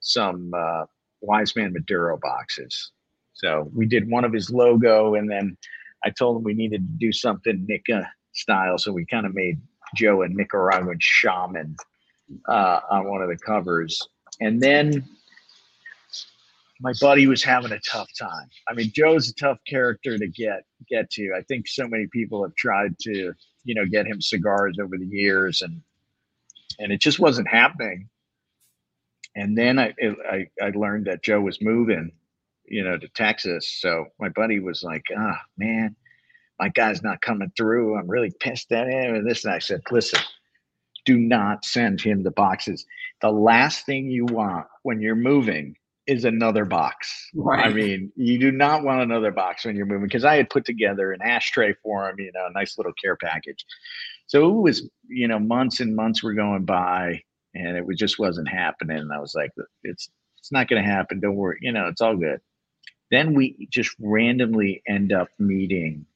Speaker 2: some uh, Wise Man Maduro boxes. So we did one of his logo, and then I told him we needed to do something Nica style. So we kind of made Joe a Nicaraguan shaman uh, on one of the covers. And then my buddy was having a tough time. I mean, Joe's a tough character to get get to. I think so many people have tried to, you know, get him cigars over the years, and and it just wasn't happening. And then I I, I learned that Joe was moving, you know, to Texas. So my buddy was like, "Ah, oh, man, my guy's not coming through. I'm really pissed at him." And this, and I said, "Listen." Do not send him the boxes. The last thing you want when you're moving is another box. Right. I mean, you do not want another box when you're moving because I had put together an ashtray for him, you know, a nice little care package. So it was, you know, months and months were going by and it was just wasn't happening. And I was like, it's it's not gonna happen. Don't worry, you know, it's all good. Then we just randomly end up meeting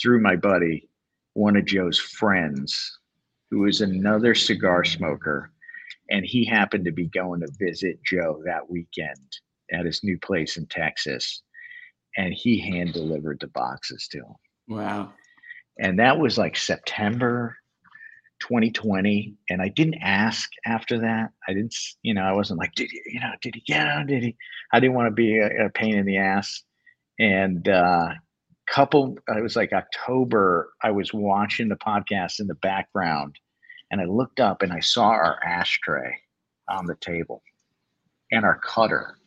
Speaker 2: through my buddy, one of Joe's friends, who is another cigar smoker and he happened to be going to visit Joe that weekend at his new place in Texas, and he hand delivered the boxes to him.
Speaker 1: Wow!
Speaker 2: And that was like September 2020, and I didn't ask after that. I didn't, you know, I wasn't like, did he, you know, did he get on? Did he? I didn't want to be a, a pain in the ass. And uh, couple, it was like October. I was watching the podcast in the background and I looked up and I saw our ashtray on the table and our cutter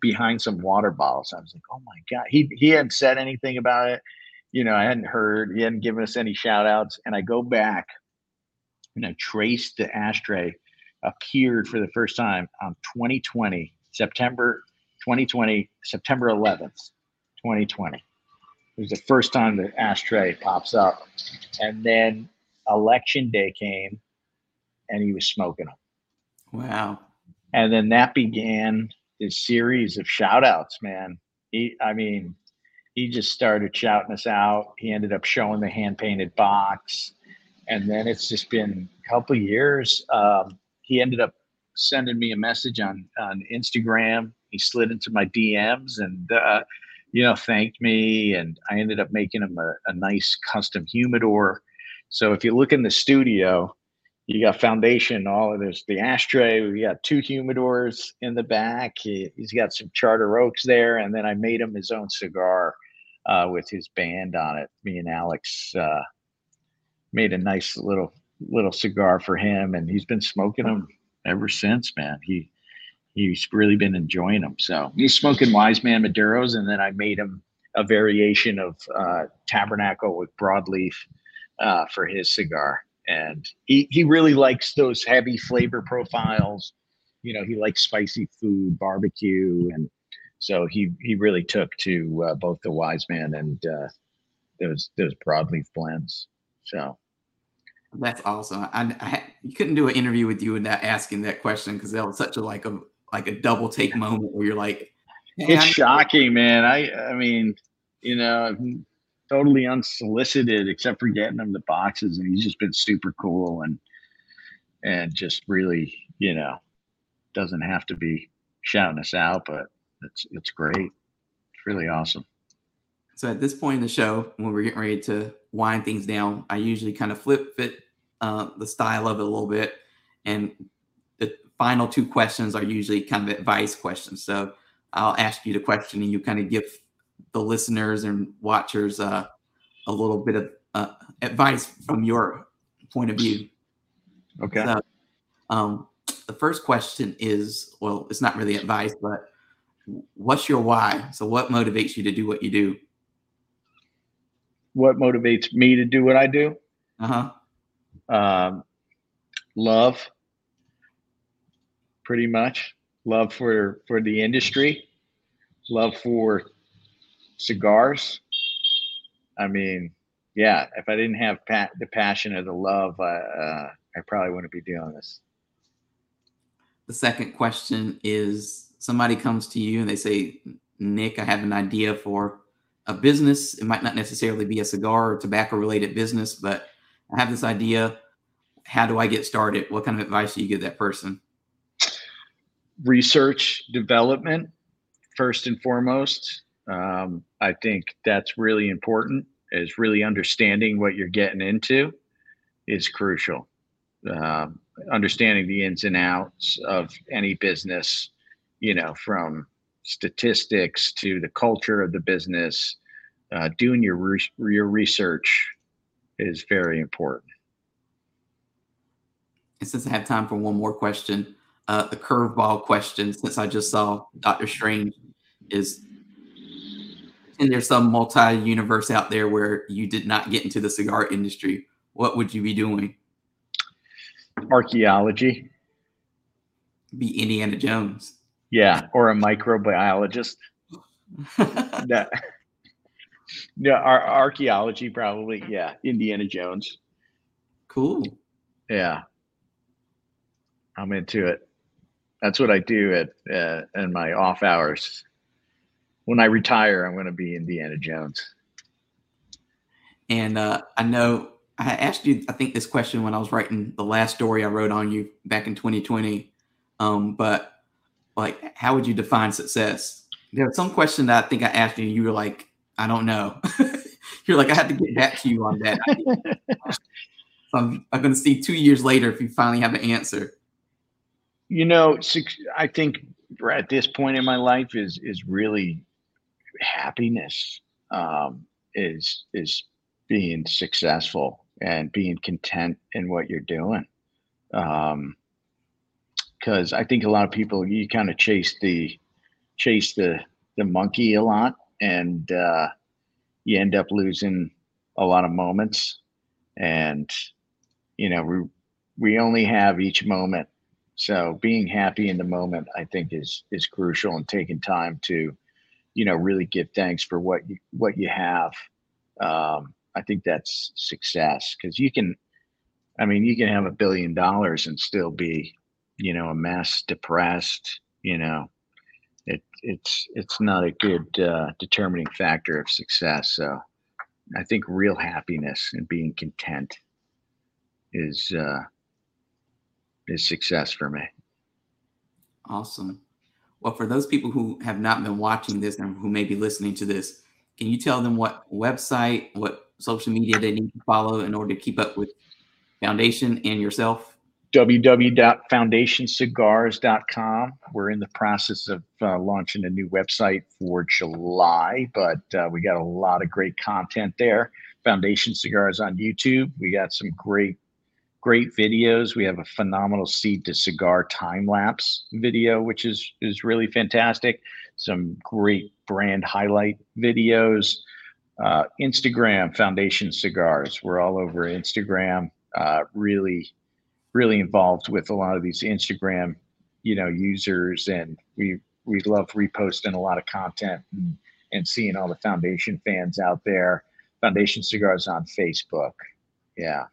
Speaker 2: behind some water bottles. I was like, oh my God. He he hadn't said anything about it. You know, I hadn't heard, he hadn't given us any shout outs. And I go back and I traced the ashtray appeared for the first time on 2020, September 2020, September 11th, 2020. It was the first time the ashtray pops up. And then election day came and he was smoking them.
Speaker 1: Wow.
Speaker 2: And then that began his series of shout outs, man. He, I mean, he just started shouting us out. He ended up showing the hand painted box. And then it's just been a couple years. Um, he ended up sending me a message on, on Instagram. He slid into my DMs and, uh, you know, thanked me. And I ended up making him a, a nice custom humidor. So if you look in the studio, you got foundation all of this the ashtray we got two humidors in the back he, has got some charter oaks there and then i made him his own cigar uh, with his band on it me and alex uh, made a nice little little cigar for him and he's been smoking them ever since man he he's really been enjoying them so he's smoking wise man maduros and then i made him a variation of uh, tabernacle with broadleaf uh, for his cigar and he he really likes those heavy flavor profiles. You know, he likes spicy food, barbecue, and so he he really took to uh, both the Wise Man and uh, those those broadleaf blends. So.
Speaker 1: That's awesome. I, I you couldn't do an interview with you without asking that question because that was such a like a like a double take moment where you're like,
Speaker 2: hey, it's I'm- shocking, man. I I mean, you know, totally unsolicited except for getting him the boxes and he's just been super cool and and just really you know doesn't have to be shouting us out but it's it's great. It's really awesome
Speaker 1: so at this point in the show when we're getting ready to wind things down i usually kind of flip fit uh, the style of it a little bit and the final two questions are usually kind of advice questions so i'll ask you the question and you kind of give the listeners and watchers uh, a little bit of uh, advice from your point of view.
Speaker 2: Okay. So,
Speaker 1: um, the first question is well, it's not really advice, but what's your why? So, what motivates you to do what you do?
Speaker 2: What motivates me to do what I do?
Speaker 1: Uh
Speaker 2: huh. Um, love, pretty much. Love for for the industry. Love for cigars. I mean, yeah, if I didn't have pa- the passion or the love, uh, uh, I probably wouldn't be doing this.
Speaker 1: The second question is somebody comes to you and they say, Nick, I have an idea for a business. It might not necessarily be a cigar or tobacco related business, but I have this idea. How do I get started? What kind of advice do you give that person?
Speaker 2: Research development, first and foremost. Um, I think that's really important. Is really understanding what you're getting into is crucial. Uh, understanding the ins and outs of any business, you know, from statistics to the culture of the business, uh, doing your re- your research is very important.
Speaker 1: And since I have time for one more question, uh, the curveball question, since I just saw Doctor Strange, is and there's some multi universe out there where you did not get into the cigar industry, what would you be doing?
Speaker 2: Archaeology.
Speaker 1: Be Indiana Jones.
Speaker 2: Yeah, or a microbiologist. that, no, our archaeology probably. Yeah, Indiana Jones.
Speaker 1: Cool.
Speaker 2: Yeah, I'm into it. That's what I do at uh, in my off hours. When I retire, I'm going to be Indiana Jones.
Speaker 1: And uh, I know I asked you, I think, this question when I was writing the last story I wrote on you back in 2020. Um, but like how would you define success? There some question that i think i asked you and you were like i don't know. You're like i had to get back to you on that. So i'm, I'm going to see two years later if you finally have an answer.
Speaker 2: You know i think at this point in my life is is really happiness um, is is being successful and being content in what you're doing. Um, because I think a lot of people you kind of chase the chase the the monkey a lot, and uh, you end up losing a lot of moments. And you know, we we only have each moment, so being happy in the moment, I think, is is crucial, and taking time to, you know, really give thanks for what you what you have. Um, I think that's success because you can, I mean, you can have a billion dollars and still be you know, a mess, depressed, you know, it, it's it's not a good uh, determining factor of success. So I think real happiness and being content is uh, is success for me.
Speaker 1: Awesome. Well, for those people who have not been watching this and who may be listening to this, can you tell them what website, what social media they need to follow in order to keep up with Foundation and yourself?
Speaker 2: www.foundationcigars.com. We're in the process of uh, launching a new website for July, but uh, we got a lot of great content there. Foundation Cigars on YouTube. We got some great, great videos. We have a phenomenal seed to cigar time lapse video, which is is really fantastic. Some great brand highlight videos. Uh, Instagram Foundation Cigars. We're all over Instagram. Uh, really really involved with a lot of these Instagram, you know, users, and we we love reposting a lot of content and, and seeing all the foundation fans out there. Foundation Cigars on Facebook. Yeah.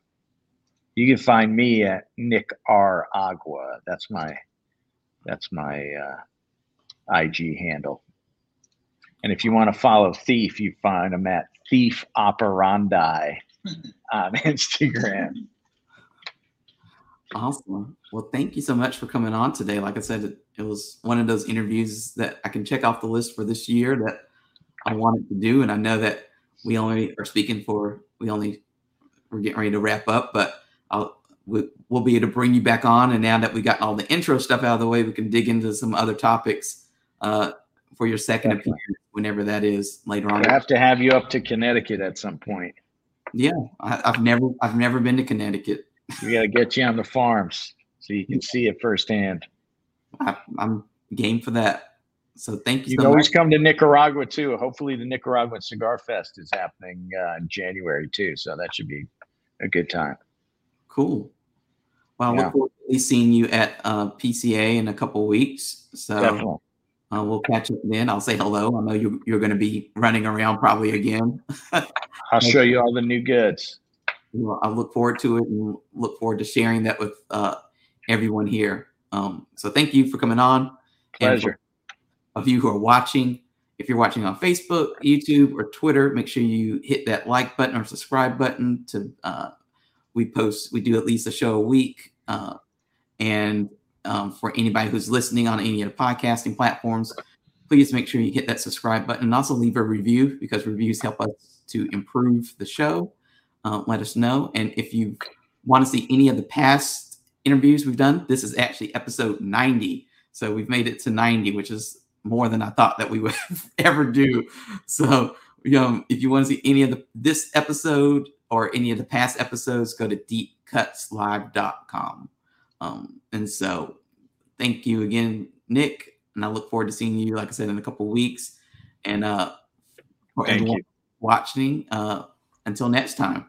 Speaker 2: You can find me at Nick R Agua. That's my that's my uh, IG handle. And if you want to follow Thief, you find him at Thief Operandi on Instagram.
Speaker 1: Awesome. Well, thank you so much for coming on today. Like I said, it, it, was one of those interviews that I can check off the list for this year that I wanted to do. And I know that we only are speaking for, we only, we're getting ready to wrap up, but I'll, we, will be able to bring you back on. And now that we got all the intro stuff out of the way, we can dig into some other topics uh, for your second appearance, whenever that is later on.
Speaker 2: I have to have you up to Connecticut at some point.
Speaker 1: Yeah, I, I've never, I've never been to Connecticut.
Speaker 2: We got to get you on the farms so you can see it firsthand.
Speaker 1: I, am game for that. So thank you.
Speaker 2: You so can always come to Nicaragua too. Hopefully, the Nicaraguan Cigar Fest is happening uh, in January too, so that should be a good time.
Speaker 1: Cool. Well, yeah. forward to seeing you at uh, PCA in a couple of weeks. So uh, we'll catch up then. I'll say hello. I know you, you're going to be running around probably again.
Speaker 2: I'll show you all the new goods
Speaker 1: you know, I look forward to it and look forward to sharing that with uh, everyone here. Um, so thank you for coming on.
Speaker 2: Pleasure.
Speaker 1: of you who are watching, If you're watching on Facebook, YouTube, or Twitter, make sure you hit that like button or subscribe button. To uh, we post, we do at least a show a week, uh, and um, for anybody who's listening on any of the podcasting platforms, please make sure you hit that subscribe button and also leave a review because reviews help us to improve the show. Uh, let us know, and if you want to see any of the past interviews we've done, this is actually episode 90. So we've made it to 90, which is more than I thought that we would ever do. So, um, if you want to see any of the this episode or any of the past episodes, go to deepcutslive.com. Um, and so, thank you again, Nick, and I look forward to seeing you, like I said, in a couple weeks. And uh, for
Speaker 2: Thank
Speaker 1: everyone
Speaker 2: you.
Speaker 1: watching, uh, until next time.